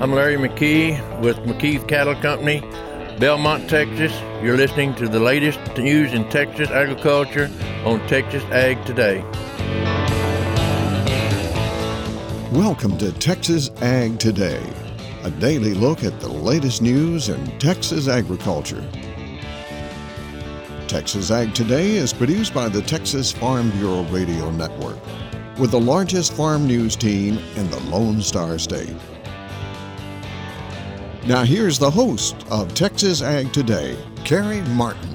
I'm Larry McKee with McKee's Cattle Company, Belmont, Texas. You're listening to the latest news in Texas agriculture on Texas Ag Today. Welcome to Texas Ag Today, a daily look at the latest news in Texas agriculture. Texas Ag Today is produced by the Texas Farm Bureau Radio Network, with the largest farm news team in the Lone Star State. Now, here's the host of Texas Ag Today, Carey Martin.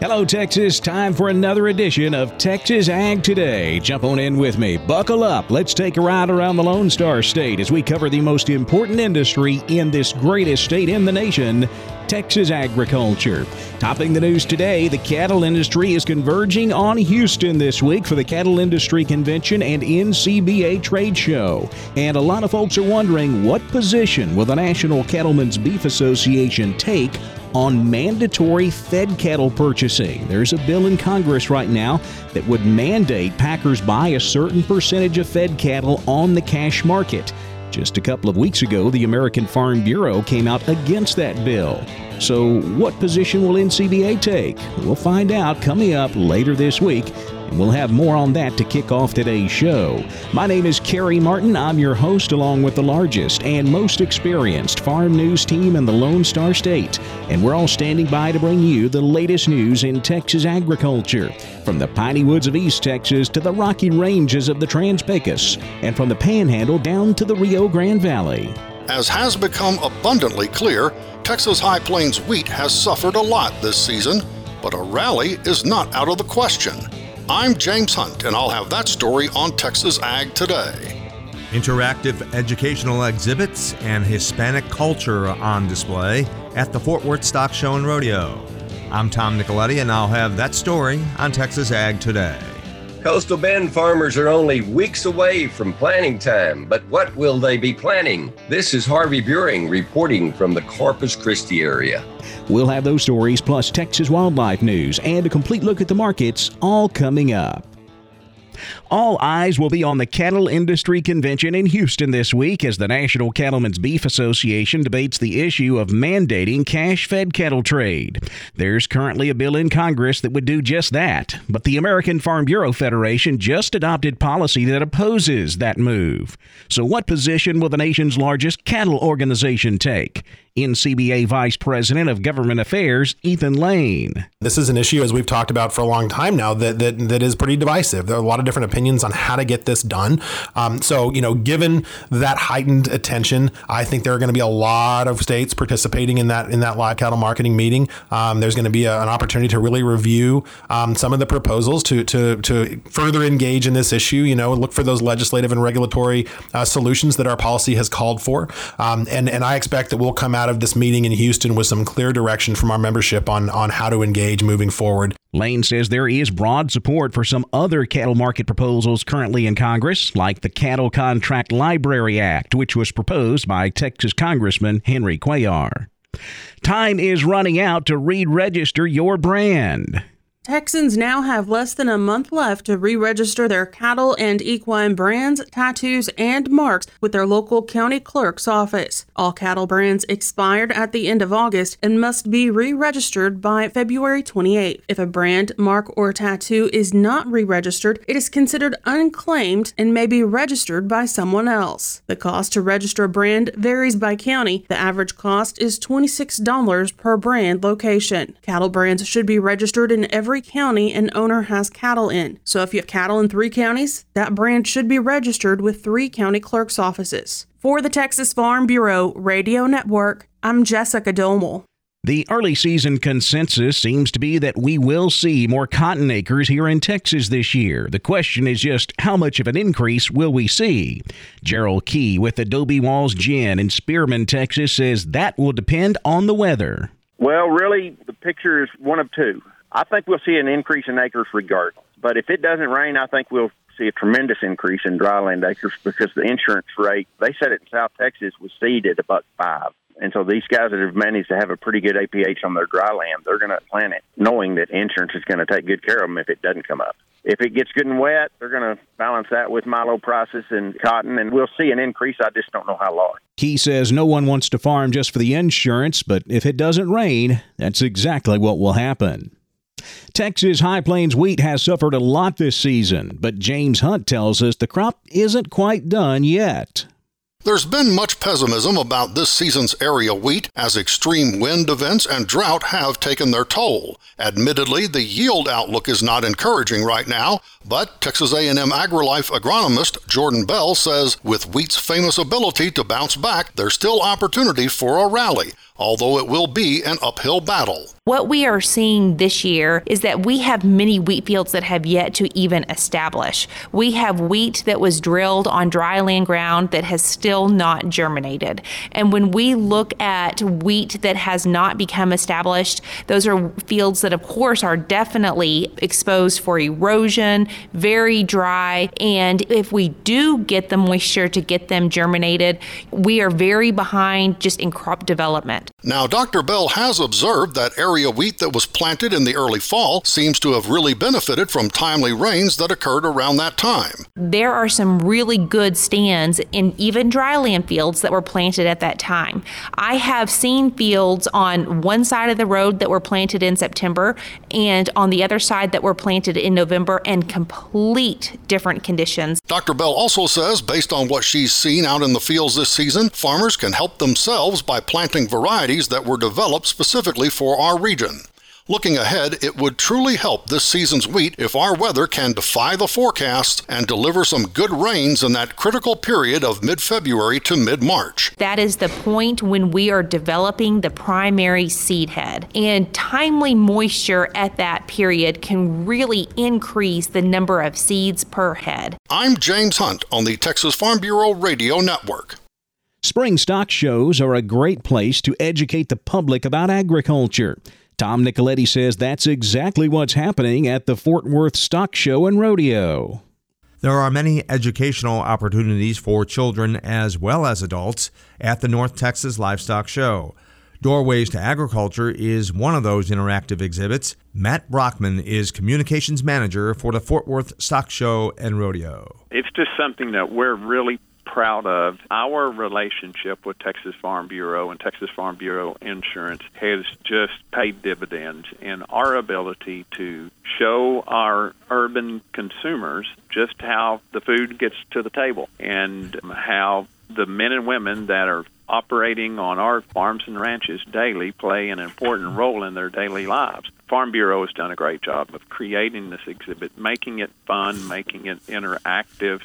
Hello, Texas. Time for another edition of Texas Ag Today. Jump on in with me. Buckle up. Let's take a ride around the Lone Star State as we cover the most important industry in this greatest state in the nation, Texas agriculture. Topping the news today, the cattle industry is converging on Houston this week for the Cattle Industry Convention and NCBA trade show. And a lot of folks are wondering what position will the National Cattlemen's Beef Association take on mandatory fed cattle purchasing. There's a bill in Congress right now that would mandate packers buy a certain percentage of fed cattle on the cash market. Just a couple of weeks ago, the American Farm Bureau came out against that bill. So, what position will NCBA take? We'll find out coming up later this week and we'll have more on that to kick off today's show. My name is Carey Martin. I'm your host, along with the largest and most experienced farm news team in the Lone Star State. And we're all standing by to bring you the latest news in Texas agriculture. From the piney woods of East Texas to the rocky ranges of the Trans Pecos, and from the Panhandle down to the Rio Grande Valley. As has become abundantly clear, Texas High Plains wheat has suffered a lot this season, but a rally is not out of the question. I'm James Hunt, and I'll have that story on Texas Ag Today. Interactive educational exhibits and Hispanic culture on display at the Fort Worth Stock Show and Rodeo. I'm Tom Nicoletti, and I'll have that story on Texas Ag Today. Coastal Bend farmers are only weeks away from planting time, but what will they be planting? This is Harvey Buring reporting from the Corpus Christi area. We'll have those stories plus Texas wildlife news and a complete look at the markets all coming up. All eyes will be on the Cattle Industry Convention in Houston this week as the National Cattlemen's Beef Association debates the issue of mandating cash fed cattle trade. There's currently a bill in Congress that would do just that, but the American Farm Bureau Federation just adopted policy that opposes that move. So, what position will the nation's largest cattle organization take? NCBA Vice President of Government Affairs, Ethan Lane. This is an issue, as we've talked about for a long time now, that that, that is pretty divisive. There are a lot of different opinions on how to get this done. Um, so, you know, given that heightened attention, I think there are going to be a lot of states participating in that in that live cattle marketing meeting. Um, there's going to be a, an opportunity to really review um, some of the proposals to to to further engage in this issue. You know, look for those legislative and regulatory uh, solutions that our policy has called for, um, and and I expect that we'll come out of this meeting in Houston with some clear direction from our membership on on how to engage moving forward. Lane says there is broad support for some other cattle market proposals currently in Congress, like the Cattle Contract Library Act, which was proposed by Texas Congressman Henry Cuellar. Time is running out to re register your brand. Texans now have less than a month left to re register their cattle and equine brands, tattoos, and marks with their local county clerk's office. All cattle brands expired at the end of August and must be re registered by February 28th. If a brand, mark, or tattoo is not re registered, it is considered unclaimed and may be registered by someone else. The cost to register a brand varies by county. The average cost is $26 per brand location. Cattle brands should be registered in every every county an owner has cattle in. So if you have cattle in three counties, that brand should be registered with three county clerk's offices. For the Texas Farm Bureau Radio Network, I'm Jessica Domel. The early season consensus seems to be that we will see more cotton acres here in Texas this year. The question is just how much of an increase will we see? Gerald Key with Adobe Walls Gin in Spearman, Texas says that will depend on the weather. Well, really, the picture is one of two. I think we'll see an increase in acres regardless. But if it doesn't rain, I think we'll see a tremendous increase in dryland acres because the insurance rate, they said it in South Texas, was seeded about five. And so these guys that have managed to have a pretty good APH on their dry land, they're going to plant it knowing that insurance is going to take good care of them if it doesn't come up. If it gets good and wet, they're going to balance that with milo prices and cotton, and we'll see an increase. I just don't know how large. Key says no one wants to farm just for the insurance, but if it doesn't rain, that's exactly what will happen. Texas High Plains wheat has suffered a lot this season, but James Hunt tells us the crop isn't quite done yet. There's been much pessimism about this season's area wheat as extreme wind events and drought have taken their toll. Admittedly, the yield outlook is not encouraging right now, but Texas A&M AgriLife agronomist Jourdan Bell says with wheat's famous ability to bounce back, there's still opportunity for a rally although it will be an uphill battle. What we are seeing this year is that we have many wheat fields that have yet to even establish. We have wheat that was drilled on dry land ground that has still not germinated. And when we look at wheat that has not become established, those are fields that, of course, are definitely exposed for erosion, very dry. And if we do get the moisture to get them germinated, we are very behind just in crop development. Now, Dr. Bell has observed that area wheat that was planted in the early fall seems to have really benefited from timely rains that occurred around that time. There are some really good stands in even dryland fields that were planted at that time. I have seen fields on one side of the road that were planted in September and on the other side that were planted in November and complete different conditions. Dr. Bell also says, based on what she's seen out in the fields this season, farmers can help themselves by planting varieties varieties that were developed specifically for our region. Looking ahead, it would truly help this season's wheat if our weather can defy the forecast and deliver some good rains in that critical period of mid February to mid March. That is the point when we are developing the primary seed head. And timely moisture at that period can really increase the number of seeds per head. I'm James Hunt on the Texas Farm Bureau Radio Network. Spring stock shows are a great place to educate the public about agriculture. Tom Nicoletti says that's exactly what's happening at the Fort Worth Stock Show and Rodeo. There are many educational opportunities for children as well as adults at the North Texas Livestock Show. Doorways to Agriculture is one of those interactive exhibits. Matt Brockman is communications manager for the Fort Worth Stock Show and Rodeo. It's just something that we're really proud of. Our relationship with Texas Farm Bureau and Texas Farm Bureau Insurance has just paid dividends in our ability to show our urban consumers just how the food gets to the table and how the men and women that are operating on our farms and ranches daily play an important role in their daily lives. Farm Bureau has done a great job of creating this exhibit, making it fun, making it interactive,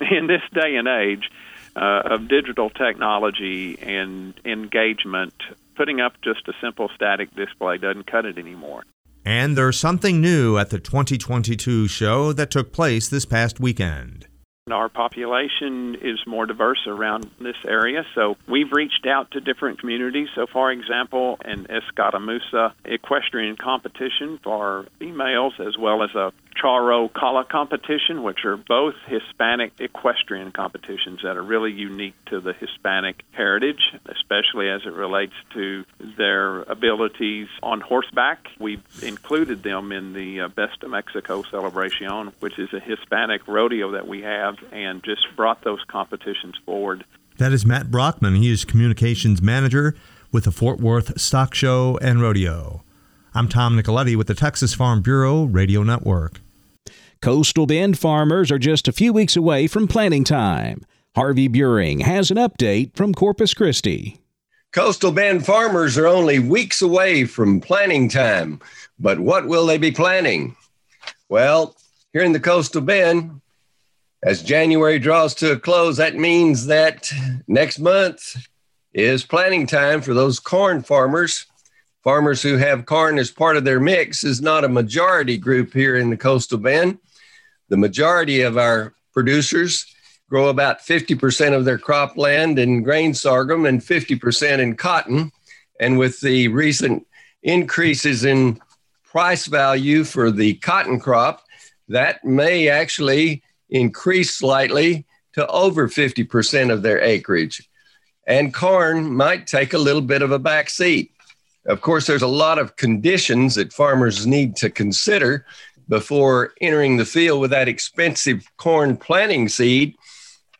in this day and age uh, of digital technology and engagement, putting up just a simple static display doesn't cut it anymore. And there's something new at the 2022 show that took place this past weekend. Our population is more diverse around this area, so we've reached out to different communities. So, for example, an Escaramuza equestrian competition for females, as well as a Charro Kala competition, which are both Hispanic equestrian competitions that are really unique to the Hispanic heritage, especially as it relates to their abilities on horseback. We've included them in the uh, Best of Mexico celebration, which is a Hispanic rodeo that we have, and just brought those competitions forward. That is Matt Brockman. He is communications manager with the Fort Worth Stock Show and Rodeo. I'm Tom Nicoletti with the Texas Farm Bureau Radio Network. Coastal Bend farmers are just a few weeks away from planting time. Harvey Buring has an update from Corpus Christi. Coastal Bend farmers are only weeks away from planting time, but what will they be planting? Well, here in the Coastal Bend, as January draws to a close, that means that next month is planting time for those corn farmers. Farmers who have corn as part of their mix is not a majority group here in the Coastal Bend. The majority of our producers grow about 50% of their cropland in grain sorghum and 50% in cotton. And with the recent increases in price value for the cotton crop, that may actually increase slightly to over 50% of their acreage. And corn might take a little bit of a back seat. Of course, there's a lot of conditions that farmers need to consider before entering the field with that expensive corn planting seed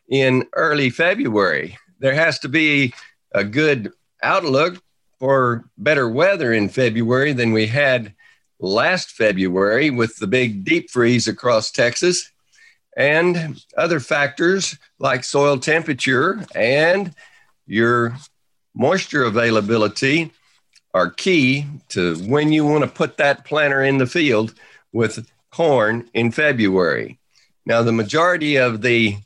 in early February. There has to be a good outlook for better weather in February than we had last February with the big deep freeze across Texas and other factors like soil temperature and your moisture availability are key to when you want to put that planter in the field with corn in February. Now, the majority of the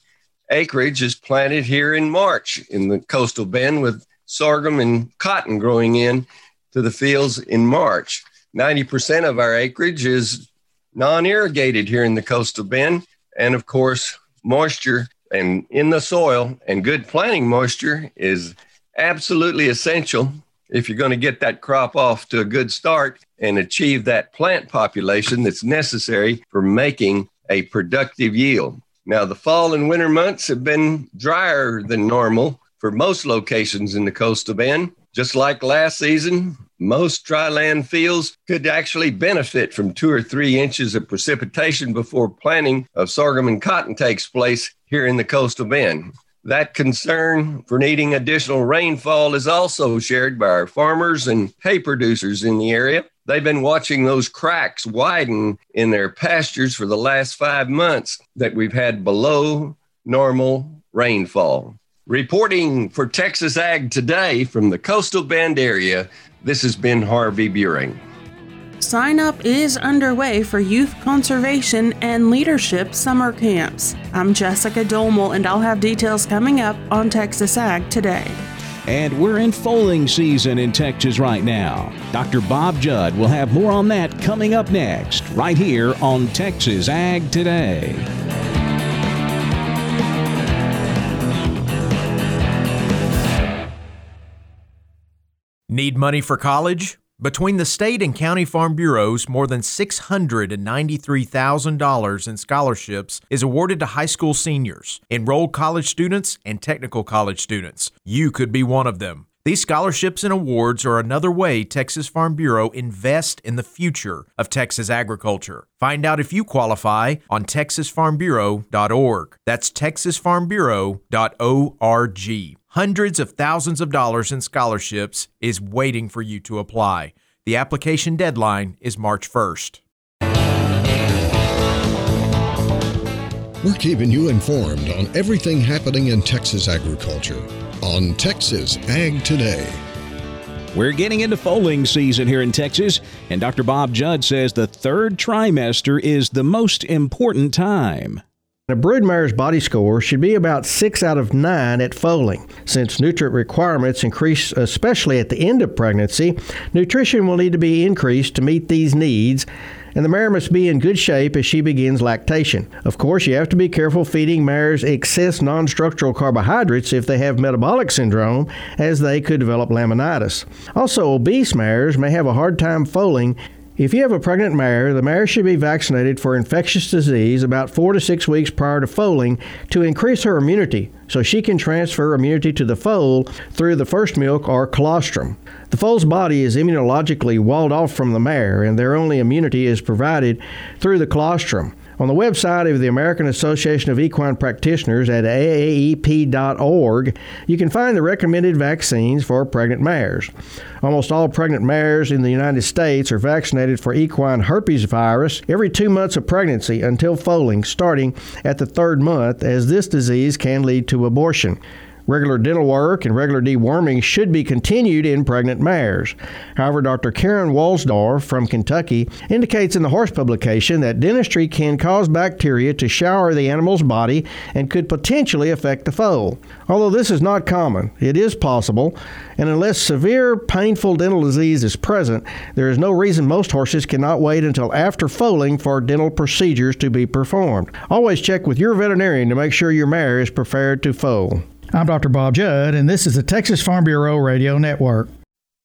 acreage is planted here in March in the coastal bend with sorghum and cotton growing in to the fields in March. 90% of our acreage is non irrigated here in the coastal bend. And of course, moisture and in the soil and good planting moisture is absolutely essential if you're going to get that crop off to a good start and achieve that plant population that's necessary for making a productive yield. Now, the fall and winter months have been drier than normal for most locations in the coastal bend. Just like last season, most dry land fields could actually benefit from two or three inches of precipitation before planting of sorghum and cotton takes place here in the coastal bend. That concern for needing additional rainfall is also shared by our farmers and hay producers in the area. They've been watching those cracks widen in their pastures for the last five months that we've had below normal rainfall. Reporting for Texas Ag Today from the Coastal Bend area, this has been Harvey Buring. Sign up is underway for Youth Conservation and Leadership Summer Camps. I'm Jessica Domel, and I'll have details coming up on Texas Ag Today. And we're in foaling season in Texas right now. Dr. Bob Judd will have more on that coming up next, right here on Texas Ag Today. Need money for college? Between the state and county farm bureaus, more than $693,000 in scholarships is awarded to high school seniors, enrolled college students, and technical college students. You could be one of them. These scholarships and awards are another way Texas Farm Bureau invests in the future of Texas agriculture. Find out if you qualify on texasfarmbureau.org. That's texasfarmbureau.org. Hundreds of thousands of dollars in scholarships is waiting for you to apply. The application deadline is March 1st. We're keeping you informed on everything happening in Texas agriculture on Texas Ag Today. We're getting into foaling season here in Texas, and Dr. Bob Judd says the third trimester is the most important time. A broodmare's body score should be about 6 out of 9 at foaling. Since nutrient requirements increase especially at the end of pregnancy, nutrition will need to be increased to meet these needs and the mare must be in good shape as she begins lactation. Of course, you have to be careful feeding mares excess non structural carbohydrates if they have metabolic syndrome, as they could develop laminitis. Also, obese mares may have a hard time foaling if you have a pregnant mare, the mare should be vaccinated for infectious disease about four to six weeks prior to foaling to increase her immunity so she can transfer immunity to the foal through the first milk or colostrum. The foal's body is immunologically walled off from the mare, and their only immunity is provided through the colostrum. On the website of the American Association of Equine Practitioners at AAEP.org, you can find the recommended vaccines for pregnant mares. Almost all pregnant mares in the United States are vaccinated for equine herpes virus every two months of pregnancy until foaling, starting at the third month, as this disease can lead to abortion. Regular dental work and regular deworming should be continued in pregnant mares. However, Dr. Karen Wolfsdorf from Kentucky indicates in the horse publication that dentistry can cause bacteria to shower the animal's body and could potentially affect the foal. Although this is not common, it is possible, and unless severe painful dental disease is present, there is no reason most horses cannot wait until after foaling for dental procedures to be performed. Always check with your veterinarian to make sure your mare is prepared to foal. I'm Dr. Bob Judd, and this is the Texas Farm Bureau Radio Network.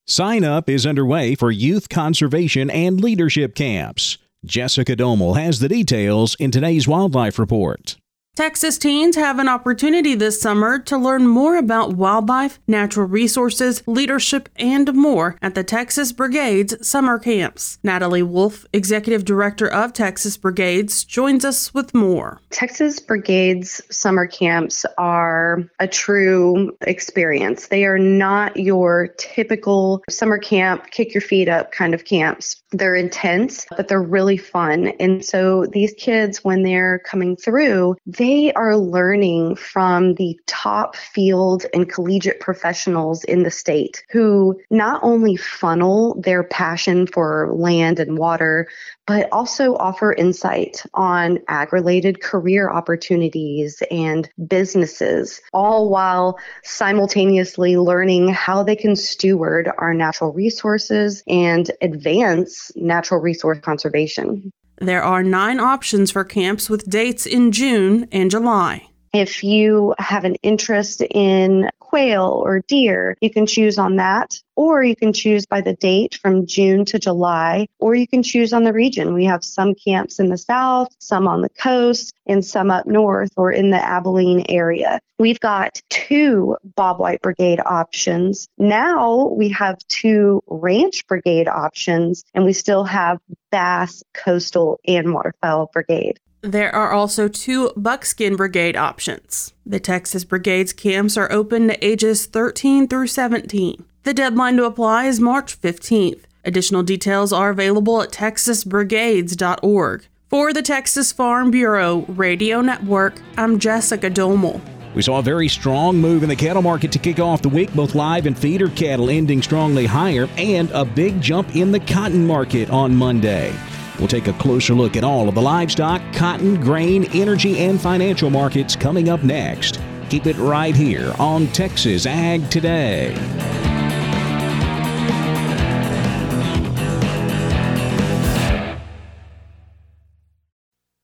Sign up is underway for youth conservation and leadership camps. Jessica Domel has the details in today's Wildlife Report. Texas teens have an opportunity this summer to learn more about wildlife, natural resources, leadership, and more at the Texas Brigades summer camps. Natalie Wolf, Executive Director of Texas Brigades, joins us with more. Texas Brigades summer camps are a true experience. They are not your typical summer camp, kick your feet up kind of camps. They're intense, but they're really fun. And so these kids, when they're coming through, they are learning from the top field and collegiate professionals in the state who not only funnel their passion for land and water, but also offer insight on ag related career opportunities and businesses, all while simultaneously learning how they can steward our natural resources and advance natural resource conservation. There are nine options for camps with dates in June and July. If you have an interest in quail or deer, you can choose on that. Or you can choose by the date from June to July, or you can choose on the region. We have some camps in the south, some on the coast, and some up north or in the Abilene area. We've got two bobwhite brigade options. Now we have two ranch brigade options, and we still have bass, coastal, and waterfowl brigade. There are also two Buckskin Brigade options. The Texas Brigade's camps are open to ages 13 through 17. The deadline to apply is March 15th. Additional details are available at texasbrigades.org. For the Texas Farm Bureau Radio Network, I'm Jessica Domel. We saw a very strong move in the cattle market to kick off the week, both live and feeder cattle ending strongly higher, and a big jump in the cotton market on Monday. We'll take a closer look at all of the livestock, cotton, grain, energy, and financial markets coming up next. Keep it right here on Texas Ag Today.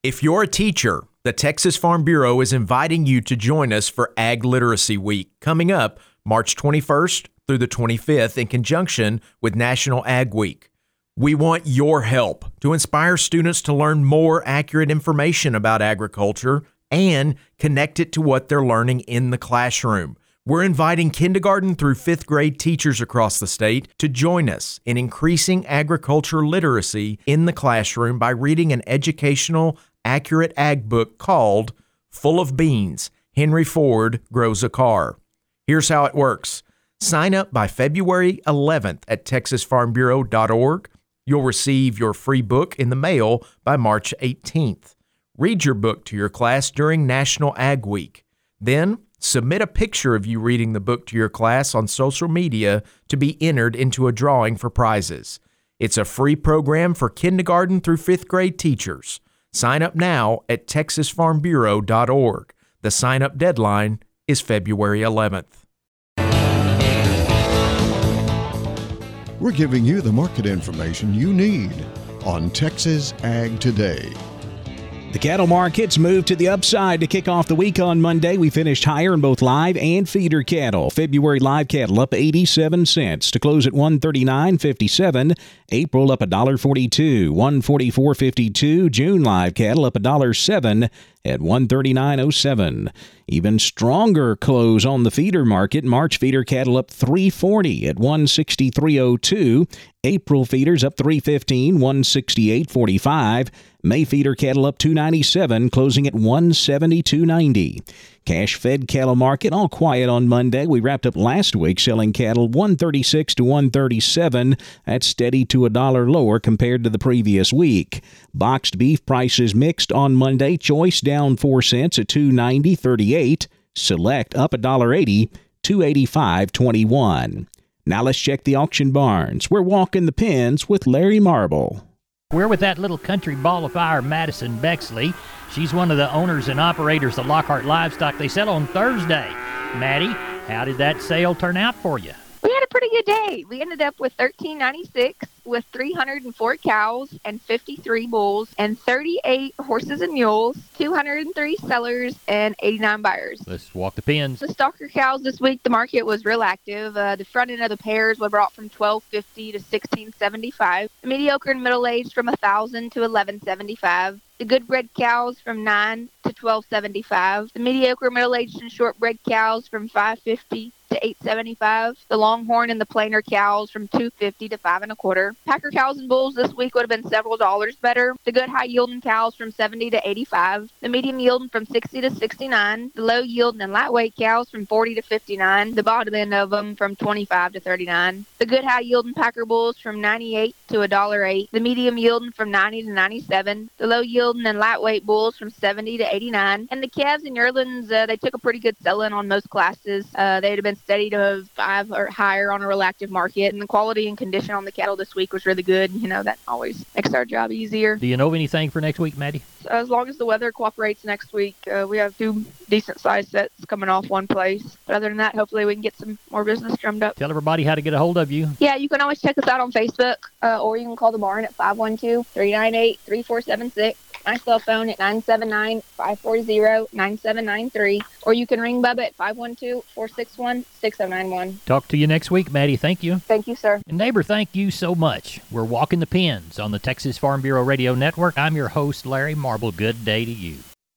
If you're a teacher, the Texas Farm Bureau is inviting you to join us for Ag Literacy Week coming up March 21st through the 25th in conjunction with National Ag Week. We want your help to inspire students to learn more accurate information about agriculture and connect it to what they're learning in the classroom. We're inviting kindergarten through fifth grade teachers across the state to join us in increasing agriculture literacy in the classroom by reading an educational, accurate ag book called Full of Beans Henry Ford Grows a Car. Here's how it works sign up by February 11th at texasfarmbureau.org You'll receive your free book in the mail by March 18th. Read your book to your class during National Ag Week. Then, submit a picture of you reading the book to your class on social media to be entered into a drawing for prizes. It's a free program for kindergarten through fifth grade teachers. Sign up now at texasfarmbureau.org. The sign up deadline is February 11th. We're giving you the market information you need on Texas Ag Today. The cattle markets moved to the upside to kick off the week on Monday. We finished higher in both live and feeder cattle. February live cattle up 87 cents to close at 139.57. April up $1.42, 144.52. June live cattle up $1.07 at 139.07. Even stronger close on the feeder market. March feeder cattle up 340 at 163.02. April feeders up 315, 168.45. May feeder cattle up 297, closing at 172.90. Cash fed cattle market all quiet on Monday. We wrapped up last week selling cattle 136 to 137. That's steady to a dollar lower compared to the previous week. Boxed beef prices mixed on Monday. Choice down 4 cents at 290.38. Select up a dollar 80, 285.21. Now let's check the auction barns. We're walking the pens with Larry Marble. We're with that little country ball of fire, Madison Bexley. She's one of the owners and operators of Lockhart Livestock. They sell on Thursday. Maddie, how did that sale turn out for you? We had a pretty good day. We ended up with thirteen ninety six. With 304 cows and 53 bulls and 38 horses and mules, 203 sellers, and 89 buyers. Let's walk the pens. The stalker cows this week, the market was real active. Uh, the front end of the pairs were brought from 1250 to 1675. The mediocre and middle aged from 1000 to 1175. The good bred cows from 9 to 1275. The mediocre middle aged and short bred cows from 550 to 875. The longhorn and the plainer cows from 250 to five and a quarter. Packer cows and bulls this week would have been several dollars better. The good high yielding cows from 70 to 85. The medium yielding from 60 to 69. The low yielding and lightweight cows from 40 to 59. The bottom end of them from 25 to 39. The good high yielding Packer bulls from 98 to a dollar eight. The medium yielding from 90 to 97. The low yielding and lightweight bulls from 70 to 89. And the calves and yearlings, uh, they took a pretty good selling on most classes. Uh, they'd have been steady to five or higher on a real active market. And the quality and condition on the cattle this week was really good. You know, that always makes our job easier. Do you know of anything for next week, Maddie? As long as the weather cooperates next week, uh, we have two decent sized sets coming off one place. But other than that, hopefully we can get some more business drummed up. Tell everybody how to get a hold of you. Yeah, you can always check us out on Facebook uh, or you can call the barn at 512 398 3476 my cell phone at 979-540-9793 or you can ring Bubba at 512-461-6091. Talk to you next week, Maddie. Thank you. Thank you, sir. And neighbor, thank you so much. We're walking the pins on the Texas Farm Bureau Radio Network. I'm your host, Larry Marble. Good day to you.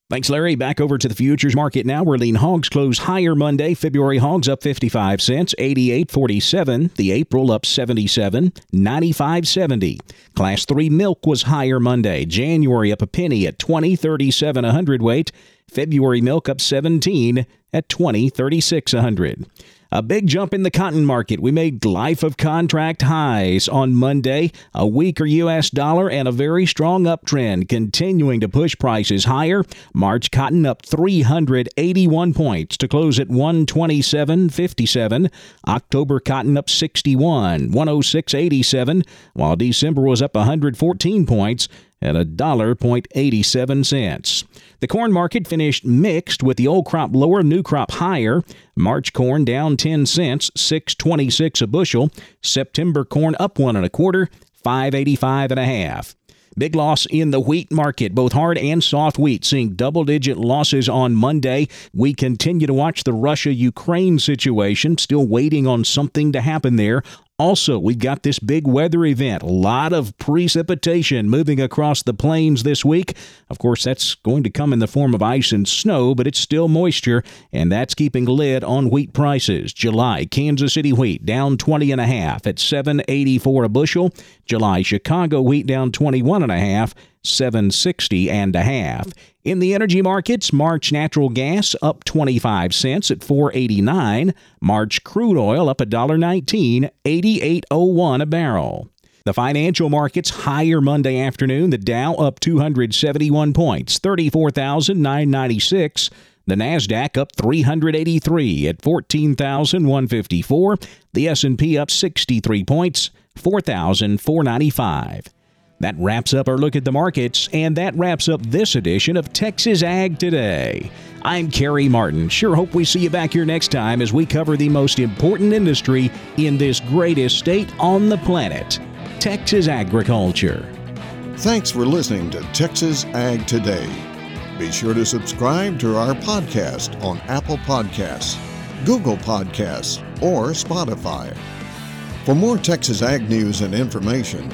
Thanks, Larry. Back over to the futures market now. Where lean hogs close higher Monday. February hogs up 55 cents, 88.47. The April up 77, 95.70. Class 3 milk was higher Monday. January up a penny at 20.37 a hundredweight. February milk up 17 at 20.36 a hundred. A big jump in the cotton market. We made life of contract highs on Monday. A weaker U.S. dollar and a very strong uptrend continuing to push prices higher. March cotton up 381 points to close at 127.57. October cotton up 61, 106.87, while December was up 114 points at a dollar point eighty seven cents. The corn market finished mixed with the old crop lower, new crop higher. March corn down ten cents, six twenty six a bushel. September corn up one and a quarter, five eighty five and a half. Big loss in the wheat market, both hard and soft wheat seeing double digit losses on Monday. We continue to watch the Russia Ukraine situation, still waiting on something to happen there. Also, we've got this big weather event. A lot of precipitation moving across the plains this week. Of course, that's going to come in the form of ice and snow, but it's still moisture, and that's keeping lid on wheat prices. July, Kansas City wheat down 20 and a half at 784 a bushel. July, Chicago wheat down 21 and a half 760 and a half. In the energy markets, March natural gas up 25 cents at 489. March crude oil up $1.19, 88.01 a barrel. The financial markets higher Monday afternoon. The Dow up 271 points, 34,996. The Nasdaq up 383 at 14,154. The S&P up 63 points, 4,495. That wraps up our look at the markets, and that wraps up this edition of Texas Ag Today. I'm Carey Martin. Sure hope we see you back here next time as we cover the most important industry in this greatest state on the planet Texas agriculture. Thanks for listening to Texas Ag Today. Be sure to subscribe to our podcast on Apple Podcasts, Google Podcasts, or Spotify. For more Texas Ag news and information,